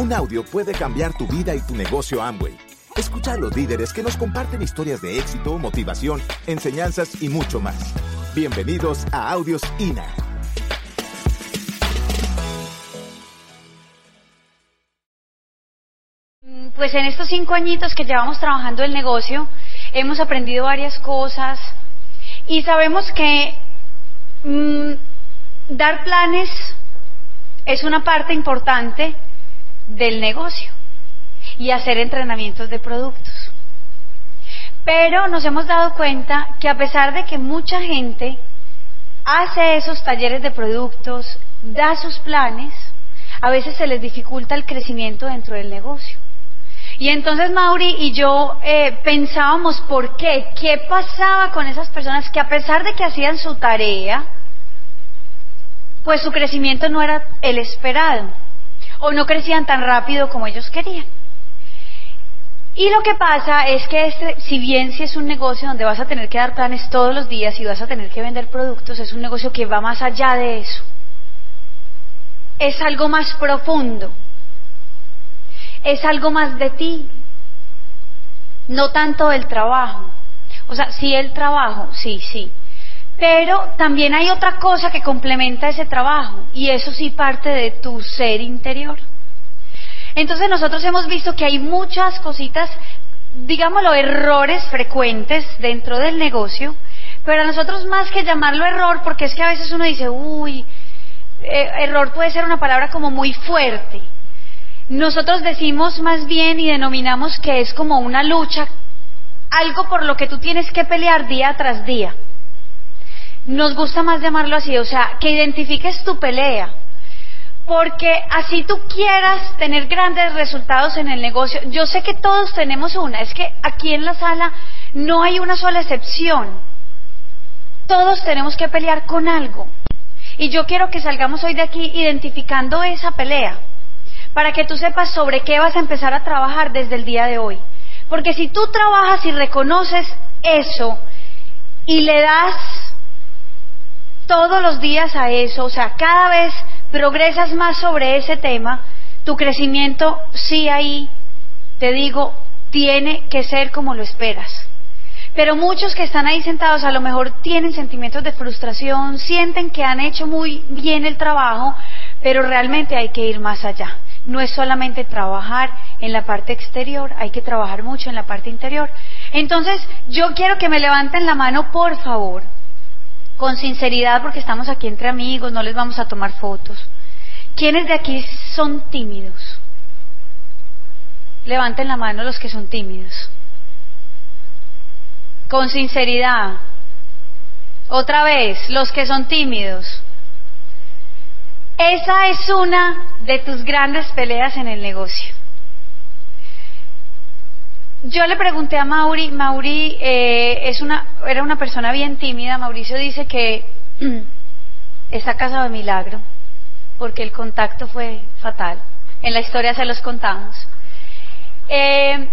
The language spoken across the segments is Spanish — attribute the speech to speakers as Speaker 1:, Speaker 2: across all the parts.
Speaker 1: Un audio puede cambiar tu vida y tu negocio Amway. Escucha a los líderes que nos comparten historias de éxito, motivación, enseñanzas y mucho más. Bienvenidos a Audios INA.
Speaker 2: Pues en estos cinco añitos que llevamos trabajando el negocio, hemos aprendido varias cosas y sabemos que mm, dar planes es una parte importante del negocio y hacer entrenamientos de productos. Pero nos hemos dado cuenta que a pesar de que mucha gente hace esos talleres de productos, da sus planes, a veces se les dificulta el crecimiento dentro del negocio. Y entonces Mauri y yo eh, pensábamos por qué, qué pasaba con esas personas que a pesar de que hacían su tarea, pues su crecimiento no era el esperado o no crecían tan rápido como ellos querían. Y lo que pasa es que este, si bien si es un negocio donde vas a tener que dar planes todos los días y vas a tener que vender productos, es un negocio que va más allá de eso. Es algo más profundo. Es algo más de ti. No tanto del trabajo. O sea, sí el trabajo, sí, sí. Pero también hay otra cosa que complementa ese trabajo y eso sí parte de tu ser interior. Entonces nosotros hemos visto que hay muchas cositas, digámoslo, errores frecuentes dentro del negocio, pero a nosotros más que llamarlo error, porque es que a veces uno dice, uy, eh, error puede ser una palabra como muy fuerte. Nosotros decimos más bien y denominamos que es como una lucha, algo por lo que tú tienes que pelear día tras día. Nos gusta más llamarlo así, o sea, que identifiques tu pelea. Porque así tú quieras tener grandes resultados en el negocio, yo sé que todos tenemos una, es que aquí en la sala no hay una sola excepción. Todos tenemos que pelear con algo. Y yo quiero que salgamos hoy de aquí identificando esa pelea, para que tú sepas sobre qué vas a empezar a trabajar desde el día de hoy. Porque si tú trabajas y reconoces eso y le das todos los días a eso, o sea, cada vez progresas más sobre ese tema, tu crecimiento sí ahí, te digo, tiene que ser como lo esperas. Pero muchos que están ahí sentados a lo mejor tienen sentimientos de frustración, sienten que han hecho muy bien el trabajo, pero realmente hay que ir más allá. No es solamente trabajar en la parte exterior, hay que trabajar mucho en la parte interior. Entonces, yo quiero que me levanten la mano, por favor, con sinceridad porque estamos aquí entre amigos, no les vamos a tomar fotos. ¿Quiénes de aquí son tímidos? Levanten la mano los que son tímidos. Con sinceridad. Otra vez, los que son tímidos. Esa es una de tus grandes peleas en el negocio. Yo le pregunté a Mauri, Mauri eh, es una, era una persona bien tímida, Mauricio dice que está casado de milagro, porque el contacto fue fatal. En la historia se los contamos. Eh,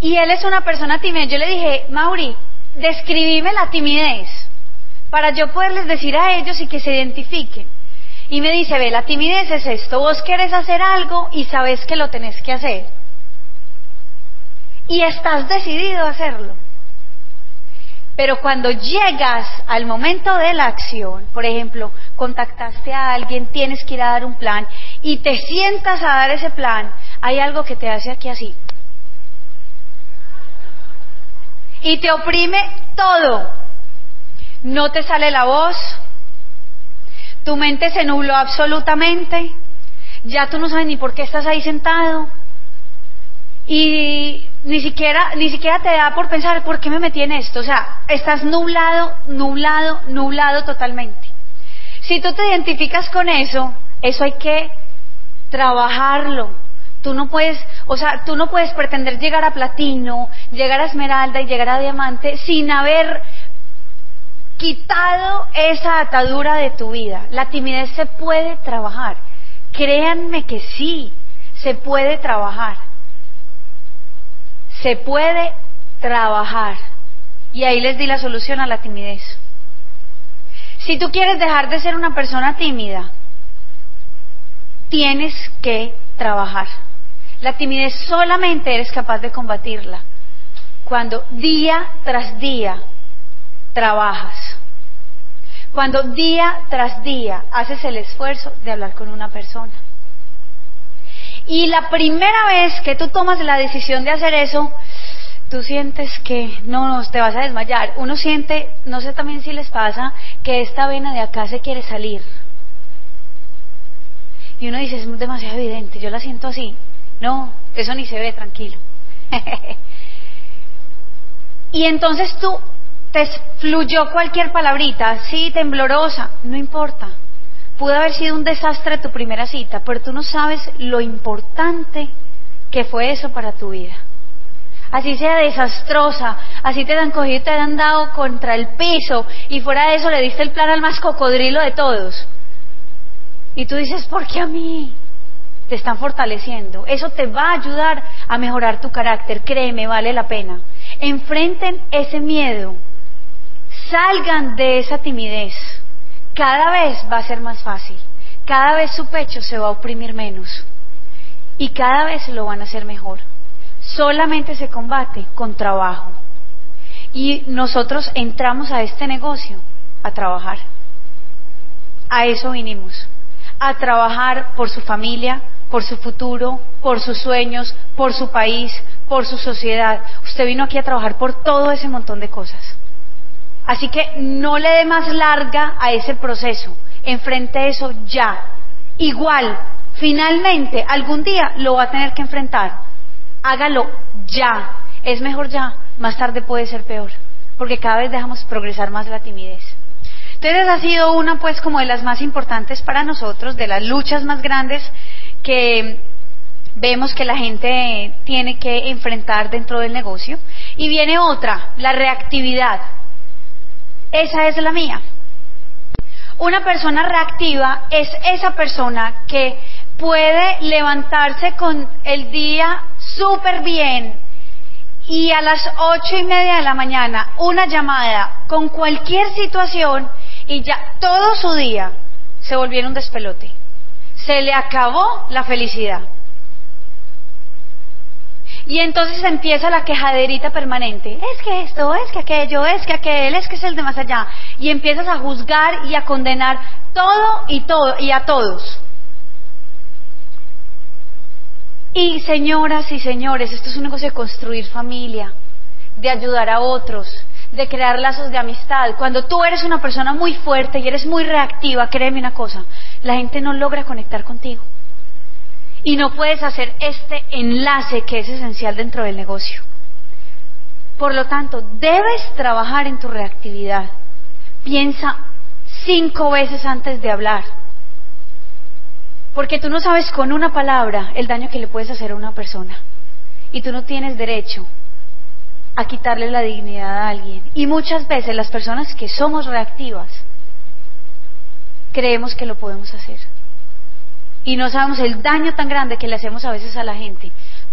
Speaker 2: y él es una persona tímida. Yo le dije, Mauri, describime la timidez para yo poderles decir a ellos y que se identifiquen. Y me dice, ve, la timidez es esto, vos querés hacer algo y sabes que lo tenés que hacer y estás decidido a hacerlo. Pero cuando llegas al momento de la acción, por ejemplo, contactaste a alguien, tienes que ir a dar un plan y te sientas a dar ese plan, hay algo que te hace aquí así. Y te oprime todo. No te sale la voz, tu mente se nubló absolutamente, ya tú no sabes ni por qué estás ahí sentado, y ni siquiera, ni siquiera te da por pensar, ¿por qué me metí en esto? O sea, estás nublado, nublado, nublado totalmente. Si tú te identificas con eso, eso hay que trabajarlo. Tú no puedes, o sea, tú no puedes pretender llegar a platino, llegar a esmeralda y llegar a diamante sin haber quitado esa atadura de tu vida. La timidez se puede trabajar. Créanme que sí, se puede trabajar se puede trabajar. Y ahí les di la solución a la timidez. Si tú quieres dejar de ser una persona tímida, tienes que trabajar. La timidez solamente eres capaz de combatirla cuando día tras día trabajas. Cuando día tras día haces el esfuerzo de hablar con una persona. Y la primera vez que tú tomas la decisión de hacer eso, tú sientes que no, no, te vas a desmayar. Uno siente, no sé también si les pasa, que esta vena de acá se quiere salir. Y uno dice, es demasiado evidente, yo la siento así. No, eso ni se ve, tranquilo. y entonces tú te fluyó cualquier palabrita, sí, temblorosa, no importa. Pudo haber sido un desastre tu primera cita, pero tú no sabes lo importante que fue eso para tu vida así sea desastrosa, así te han cogido y te han dado contra el piso y fuera de eso le diste el plan al más cocodrilo de todos. Y tú dices, ¿por qué a mí? Te están fortaleciendo. Eso te va a ayudar a mejorar tu carácter. Créeme, vale la pena. Enfrenten ese miedo. Salgan de esa timidez. Cada vez va a ser más fácil. Cada vez su pecho se va a oprimir menos. Y cada vez lo van a hacer mejor solamente se combate con trabajo. Y nosotros entramos a este negocio a trabajar. A eso vinimos. A trabajar por su familia, por su futuro, por sus sueños, por su país, por su sociedad. Usted vino aquí a trabajar por todo ese montón de cosas. Así que no le dé más larga a ese proceso. Enfrente eso ya. Igual, finalmente, algún día lo va a tener que enfrentar hágalo ya. Es mejor ya, más tarde puede ser peor, porque cada vez dejamos progresar más la timidez. Entonces ha sido una pues como de las más importantes para nosotros, de las luchas más grandes que vemos que la gente tiene que enfrentar dentro del negocio. Y viene otra, la reactividad. Esa es la mía. Una persona reactiva es esa persona que puede levantarse con el día súper bien y a las ocho y media de la mañana una llamada con cualquier situación y ya todo su día se volviera un despelote. Se le acabó la felicidad. Y entonces empieza la quejaderita permanente. Es que esto, es que aquello, es que aquel, es que es el de más allá. Y empiezas a juzgar y a condenar todo y todo y a todos. Y señoras y señores, esto es un negocio de construir familia, de ayudar a otros, de crear lazos de amistad. Cuando tú eres una persona muy fuerte y eres muy reactiva, créeme una cosa, la gente no logra conectar contigo. Y no puedes hacer este enlace que es esencial dentro del negocio. Por lo tanto, debes trabajar en tu reactividad. Piensa cinco veces antes de hablar porque tú no sabes con una palabra el daño que le puedes hacer a una persona. Y tú no tienes derecho a quitarle la dignidad a alguien. Y muchas veces las personas que somos reactivas creemos que lo podemos hacer. Y no sabemos el daño tan grande que le hacemos a veces a la gente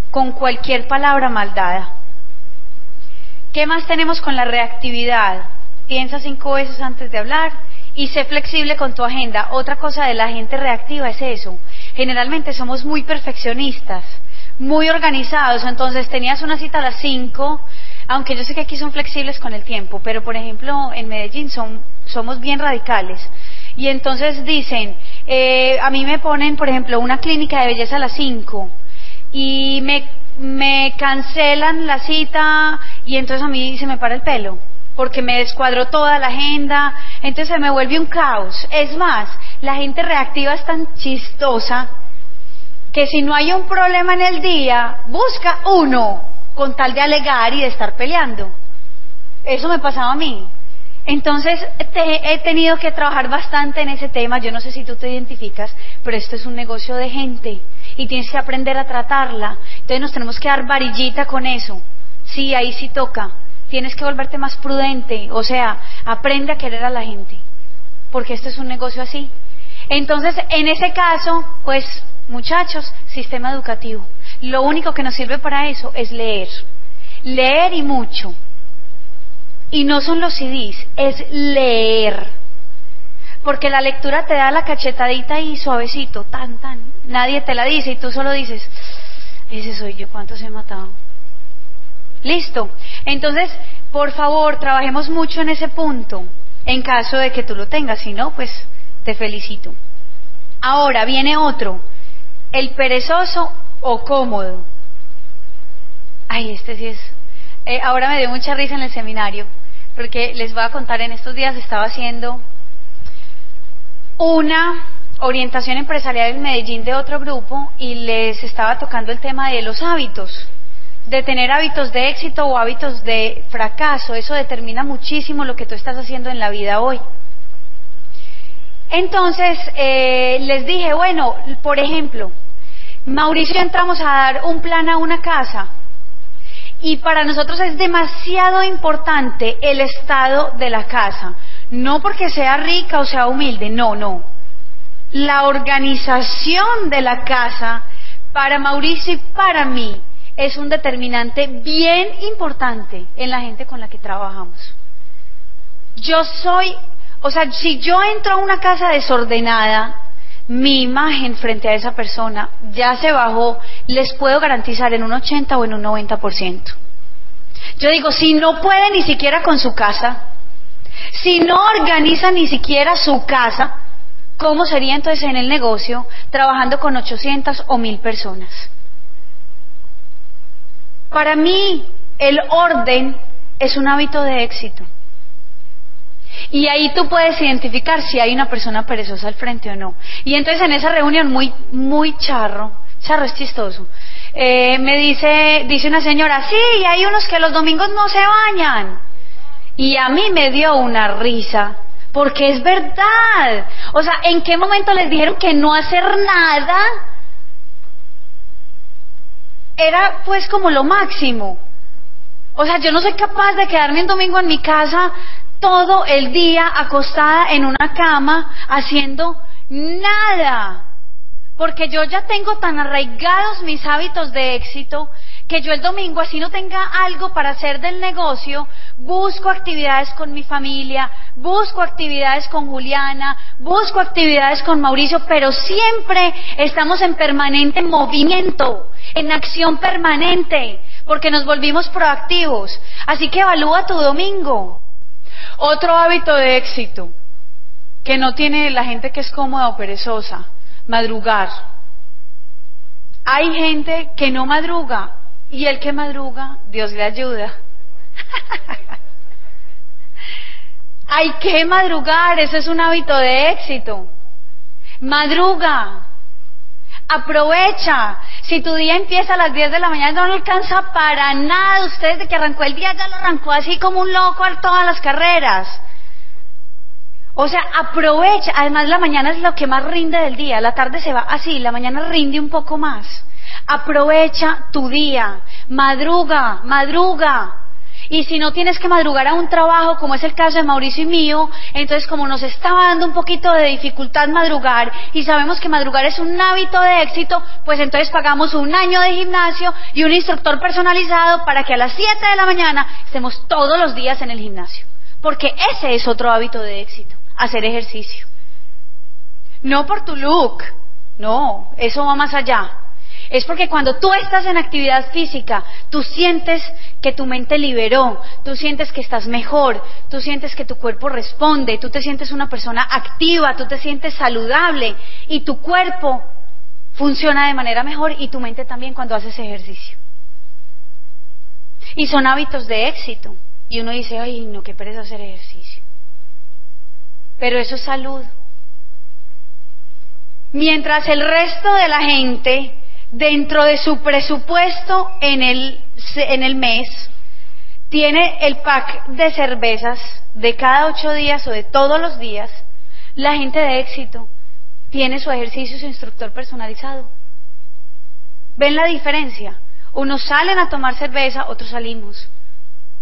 Speaker 2: con cualquier palabra maldada. ¿Qué más tenemos con la reactividad? Piensa cinco veces antes de hablar, y sé flexible con tu agenda. Otra cosa de la gente reactiva es eso. Generalmente somos muy perfeccionistas, muy organizados. Entonces tenías una cita a las 5, aunque yo sé que aquí son flexibles con el tiempo, pero por ejemplo en Medellín son, somos bien radicales. Y entonces dicen, eh, a mí me ponen, por ejemplo, una clínica de belleza a las 5 y me, cancelan la cita y entonces a mí se me para el pelo porque me descuadró toda la agenda, entonces se me vuelve un caos. Es más, la gente reactiva es tan chistosa que si no hay un problema en el día, busca uno con tal de alegar y de estar peleando. Eso me pasaba a mí. Entonces he tenido que trabajar bastante en ese tema, yo no sé si tú te identificas, pero esto es un negocio de gente y tienes que aprender a tratarla. Entonces nos tenemos que dar varillita con eso. Sí, ahí sí toca tienes que volverte más prudente, o sea, aprende a querer a la gente, porque esto es un negocio así. Entonces, en ese caso, pues, muchachos, sistema educativo. Lo único que nos sirve para eso es leer, leer y mucho. Y no son los CDs, es leer. Porque la lectura te da la cachetadita y suavecito, tan, tan. Nadie te la dice y tú solo dices, ese soy yo, ¿cuántos he matado? Listo. Entonces, por favor, trabajemos mucho en ese punto, en caso de que tú lo tengas. Si no, pues te felicito. Ahora viene otro, el perezoso o cómodo. Ay, este sí es. Eh, ahora me dio mucha risa en el seminario, porque les voy a contar, en estos días estaba haciendo una orientación empresarial en Medellín de otro grupo y les estaba tocando el tema de los hábitos, de tener hábitos de éxito o hábitos de fracaso. Eso determina muchísimo lo que tú estás haciendo en la vida hoy. Entonces eh, les dije, bueno, por ejemplo, Mauricio entramos a dar un plan a una casa y para nosotros es demasiado importante el estado de la casa. No porque sea rica o sea humilde, no, no. La organización de la casa para Mauricio y para mí es un determinante bien importante en la gente con la que trabajamos. Yo soy, o sea, si yo entro a una casa desordenada, mi imagen frente a esa persona ya se bajó, les puedo garantizar en un 80 o en un 90%. Yo digo, si no puede ni siquiera con su casa, si no organiza ni siquiera su casa, ¿cómo sería entonces en el negocio trabajando con 800 o 1000 personas? Para mí, el orden es un hábito de éxito. Y ahí tú puedes identificar si hay una persona perezosa al frente o no. Y entonces en esa reunión muy, muy charro, charro es chistoso, eh, me dice, dice una señora, sí, hay unos que los domingos no se bañan. Y a mí me dio una risa, porque es verdad. O sea, ¿en qué momento les dijeron que no hacer nada era pues como lo máximo? O sea, yo no soy capaz de quedarme un domingo en mi casa todo el día acostada en una cama haciendo nada. Porque yo ya tengo tan arraigados mis hábitos de éxito que yo el domingo, así no tenga algo para hacer del negocio, busco actividades con mi familia, busco actividades con Juliana, busco actividades con Mauricio, pero siempre estamos en permanente movimiento, en acción permanente, porque nos volvimos proactivos. Así que evalúa tu domingo. Otro hábito de éxito que no tiene la gente que es cómoda o perezosa, madrugar. Hay gente que no madruga y el que madruga, Dios le ayuda. Hay que madrugar, eso es un hábito de éxito. Madruga, aprovecha. Si tu día empieza a las 10 de la mañana, no alcanza para nada. Usted desde que arrancó el día ya lo arrancó así como un loco a todas las carreras. O sea, aprovecha. Además, la mañana es lo que más rinde del día. La tarde se va así, la mañana rinde un poco más. Aprovecha tu día, madruga, madruga. Y si no tienes que madrugar a un trabajo, como es el caso de Mauricio y mío, entonces como nos estaba dando un poquito de dificultad madrugar y sabemos que madrugar es un hábito de éxito, pues entonces pagamos un año de gimnasio y un instructor personalizado para que a las 7 de la mañana estemos todos los días en el gimnasio. Porque ese es otro hábito de éxito, hacer ejercicio. No por tu look, no, eso va más allá. Es porque cuando tú estás en actividad física, tú sientes que tu mente liberó, tú sientes que estás mejor, tú sientes que tu cuerpo responde, tú te sientes una persona activa, tú te sientes saludable y tu cuerpo funciona de manera mejor y tu mente también cuando haces ejercicio. Y son hábitos de éxito. Y uno dice, ay, no, qué pereza hacer ejercicio. Pero eso es salud. Mientras el resto de la gente dentro de su presupuesto en el, en el mes, tiene el pack de cervezas de cada ocho días o de todos los días, la gente de éxito tiene su ejercicio, su instructor personalizado. ¿Ven la diferencia? Unos salen a tomar cerveza, otros salimos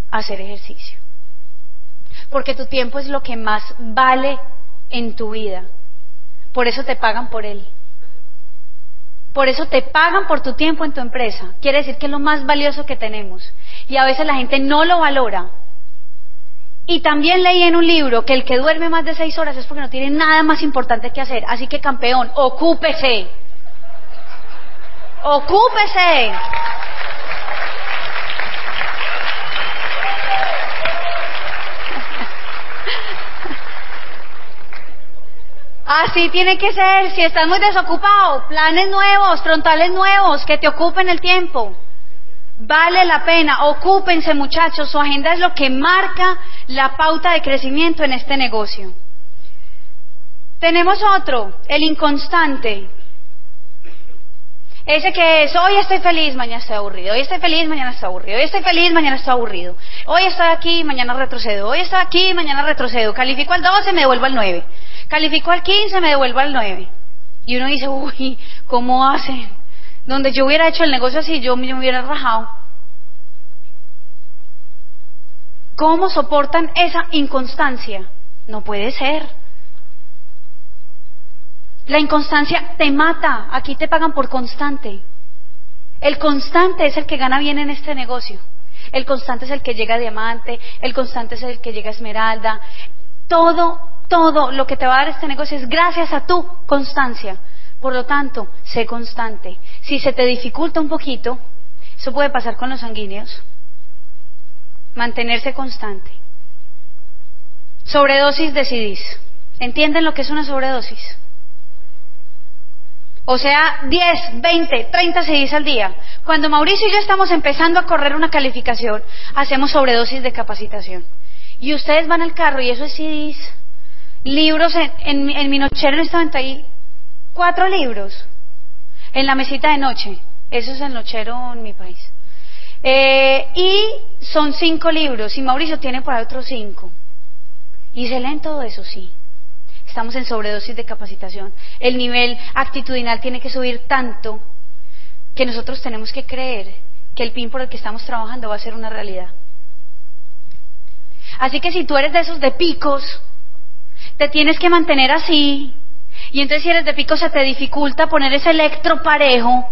Speaker 2: a hacer ejercicio. Porque tu tiempo es lo que más vale en tu vida. Por eso te pagan por él. Por eso te pagan por tu tiempo en tu empresa. Quiere decir que es lo más valioso que tenemos. Y a veces la gente no lo valora. Y también leí en un libro que el que duerme más de seis horas es porque no tiene nada más importante que hacer. Así que campeón, ocúpese. Ocúpese. Así tiene que ser. Si estás muy desocupado, planes nuevos, frontales nuevos, que te ocupen el tiempo. Vale la pena, ocúpense muchachos, su agenda es lo que marca la pauta de crecimiento en este negocio. Tenemos otro, el inconstante. Ese que es, hoy estoy feliz, mañana estoy aburrido, hoy estoy feliz, mañana estoy aburrido, hoy estoy feliz, mañana estoy aburrido, hoy estoy aquí, mañana retrocedo, hoy estoy aquí, mañana retrocedo, califico al 12, me devuelvo al 9, califico al 15, me devuelvo al 9. Y uno dice, uy, ¿cómo hacen? Donde yo hubiera hecho el negocio así, yo me hubiera rajado. ¿Cómo soportan esa inconstancia? No puede ser. La inconstancia te mata. Aquí te pagan por constante. El constante es el que gana bien en este negocio. El constante es el que llega a diamante. El constante es el que llega a esmeralda. Todo, todo lo que te va a dar este negocio es gracias a tu constancia. Por lo tanto, sé constante. Si se te dificulta un poquito, eso puede pasar con los sanguíneos, mantenerse constante. Sobredosis de CDs. ¿Entienden lo que es una sobredosis? O sea, 10, 20, 30 CDs al día. Cuando Mauricio y yo estamos empezando a correr una calificación, hacemos sobredosis de capacitación. Y ustedes van al carro y eso es CDs. Libros en, en, mi nochero en este momento cuatro libros en la mesita de noche. Eso es el nochero en mi país. Eh, y son cinco libros y Mauricio tiene por ahí otros cinco. Y se leen todo eso, sí. Estamos en sobredosis de capacitación. El nivel actitudinal tiene que subir tanto que nosotros tenemos que creer que el PIN por el que estamos trabajando va a ser una realidad. Así que si tú eres de esos de picos, te tienes que mantener así, y entonces si eres de pico se te dificulta poner ese electro parejo.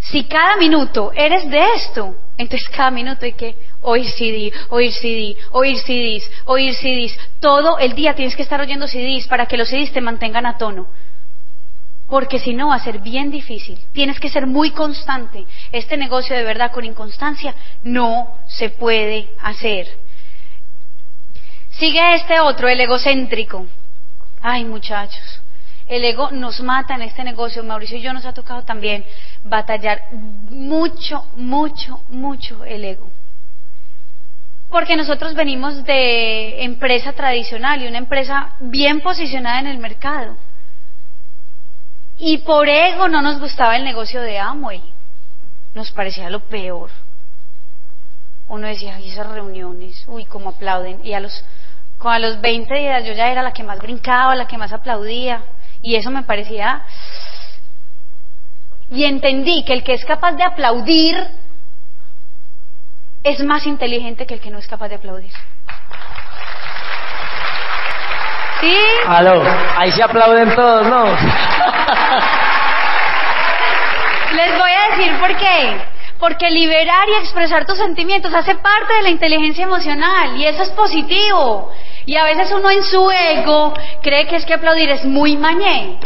Speaker 2: Si cada minuto eres de esto, entonces cada minuto hay que oír CD, oír CD, oír CDs, oír CDs. Todo el día tienes que estar oyendo CDs para que los CDs te mantengan a tono. Porque si no va a ser bien difícil. Tienes que ser muy constante. Este negocio de verdad con inconstancia no se puede hacer. Sigue este otro, el egocéntrico. Ay, muchachos, el ego nos mata en este negocio. Mauricio y yo nos ha tocado también batallar mucho, mucho, mucho el ego. Porque nosotros venimos de empresa tradicional y una empresa bien posicionada en el mercado. Y por ego no nos gustaba el negocio de Amway. Nos parecía lo peor. Uno decía, esas reuniones, uy, cómo aplauden. Y a los como a los 20 días yo ya era la que más brincaba, la que más aplaudía. Y eso me parecía... Y entendí que el que es capaz de aplaudir es más inteligente que el que no es capaz de aplaudir. ¿Sí?
Speaker 3: Aló, ahí se aplauden todos, ¿no?
Speaker 2: Les voy a decir por qué. Porque liberar y expresar tus sentimientos hace parte de la inteligencia emocional y eso es positivo. Y a veces uno en su ego cree que es que aplaudir es muy mañé.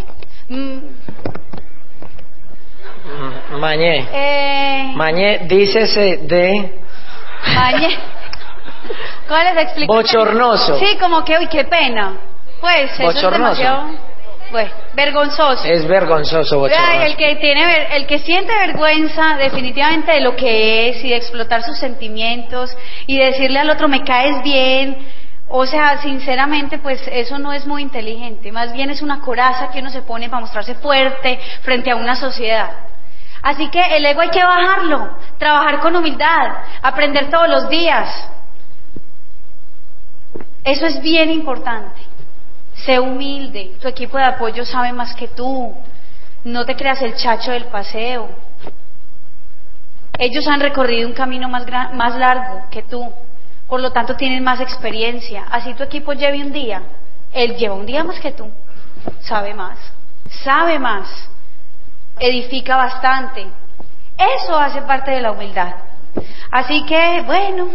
Speaker 3: Mm. Mañé.
Speaker 2: Eh...
Speaker 3: Mañé, dícese de...
Speaker 2: Mañé. ¿Cómo les explico?
Speaker 3: Bochornoso.
Speaker 2: Sí, como que, uy, qué pena. Pues, eso
Speaker 3: Bochornoso.
Speaker 2: es demasiado... Pues, vergonzoso.
Speaker 3: Es vergonzoso, bochornoso.
Speaker 2: El que, tiene, el que siente vergüenza definitivamente de lo que es y de explotar sus sentimientos y decirle al otro, me caes bien, o sea, sinceramente, pues eso no es muy inteligente, más bien es una coraza que uno se pone para mostrarse fuerte frente a una sociedad. Así que el ego hay que bajarlo, trabajar con humildad, aprender todos los días. Eso es bien importante. Sé humilde, tu equipo de apoyo sabe más que tú. No te creas el chacho del paseo. Ellos han recorrido un camino más, más largo que tú por lo tanto tienen más experiencia. Así tu equipo lleve un día, él lleva un día más que tú, sabe más, sabe más, edifica bastante. Eso hace parte de la humildad. Así que, bueno,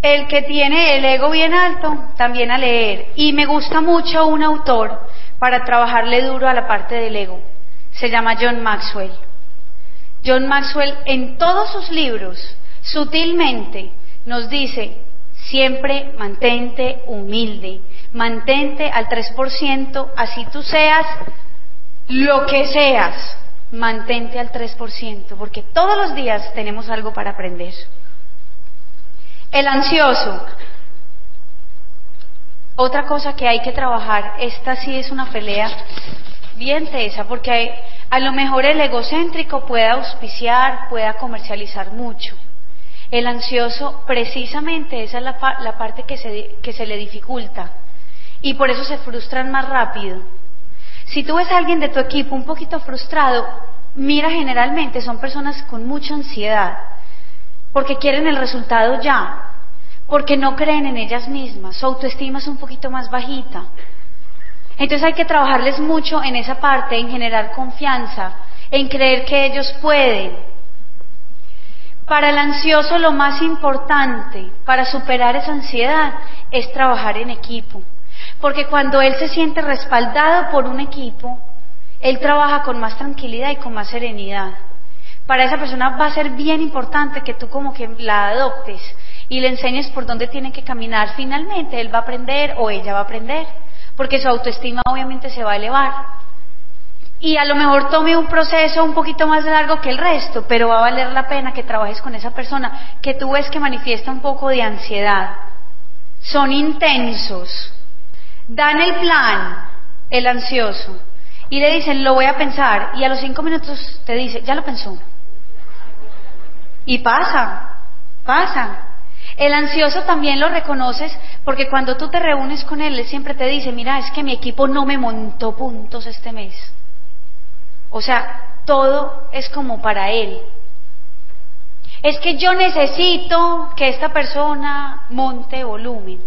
Speaker 2: el que tiene el ego bien alto, también a leer. Y me gusta mucho un autor para trabajarle duro a la parte del ego. Se llama John Maxwell. John Maxwell en todos sus libros, sutilmente, nos dice, siempre mantente humilde, mantente al 3%, así tú seas lo que seas, mantente al 3%, porque todos los días tenemos algo para aprender. El ansioso. Otra cosa que hay que trabajar, esta sí es una pelea bien tesa, porque a lo mejor el egocéntrico puede auspiciar, pueda comercializar mucho. El ansioso, precisamente, esa es la, la parte que se, que se le dificulta y por eso se frustran más rápido. Si tú ves a alguien de tu equipo un poquito frustrado, mira generalmente, son personas con mucha ansiedad, porque quieren el resultado ya, porque no creen en ellas mismas, su autoestima es un poquito más bajita. Entonces hay que trabajarles mucho en esa parte, en generar confianza, en creer que ellos pueden. Para el ansioso lo más importante para superar esa ansiedad es trabajar en equipo. Porque cuando él se siente respaldado por un equipo, él trabaja con más tranquilidad y con más serenidad. Para esa persona va a ser bien importante que tú como que la adoptes y le enseñes por dónde tiene que caminar. Finalmente él va a aprender o ella va a aprender, porque su autoestima obviamente se va a elevar. Y a lo mejor tome un proceso un poquito más largo que el resto, pero va a valer la pena que trabajes con esa persona que tú ves que manifiesta un poco de ansiedad. Son intensos, Dan el plan, el ansioso, y le dicen, lo voy a pensar, y a los cinco minutos te dice, ya lo pensó. Y pasa, pasa. El ansioso también lo reconoces porque cuando tú te reúnes con él, él siempre te dice, mira, es que mi equipo no me montó puntos este mes. O sea, todo es como para él. Es que yo necesito que esta persona monte volumen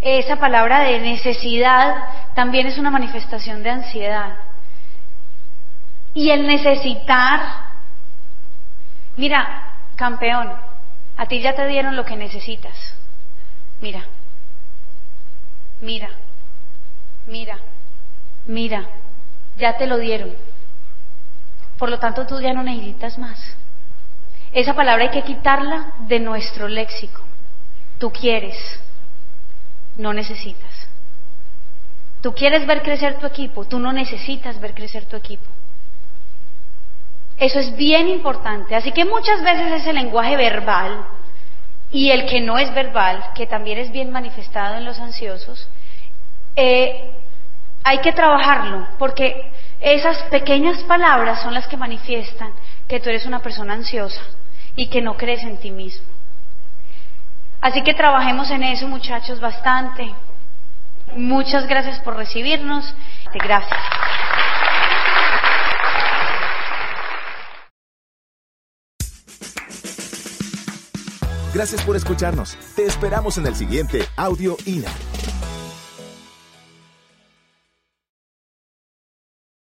Speaker 2: esa palabra de necesidad también es una manifestación de ansiedad. Y el necesitar, mira, campeón, a ti ya te dieron lo que necesitas. Mira, mira, mira, mira, ya te lo dieron. Por lo tanto, tú ya no necesitas más. Esa palabra hay que quitarla de nuestro léxico. Tú quieres no necesitas. Tú quieres ver crecer tu equipo, tú no necesitas ver crecer tu equipo. Eso es bien importante. Así que muchas veces ese lenguaje verbal y el que no es verbal, que también es bien manifestado en los ansiosos, eh, hay que trabajarlo, porque esas pequeñas palabras son las que manifiestan que tú eres una persona ansiosa y que no crees en ti mismo. Así que trabajemos en eso, muchachos, bastante. Muchas gracias por recibirnos. Gracias.
Speaker 1: Gracias por escucharnos. Te esperamos en el siguiente Audio INA.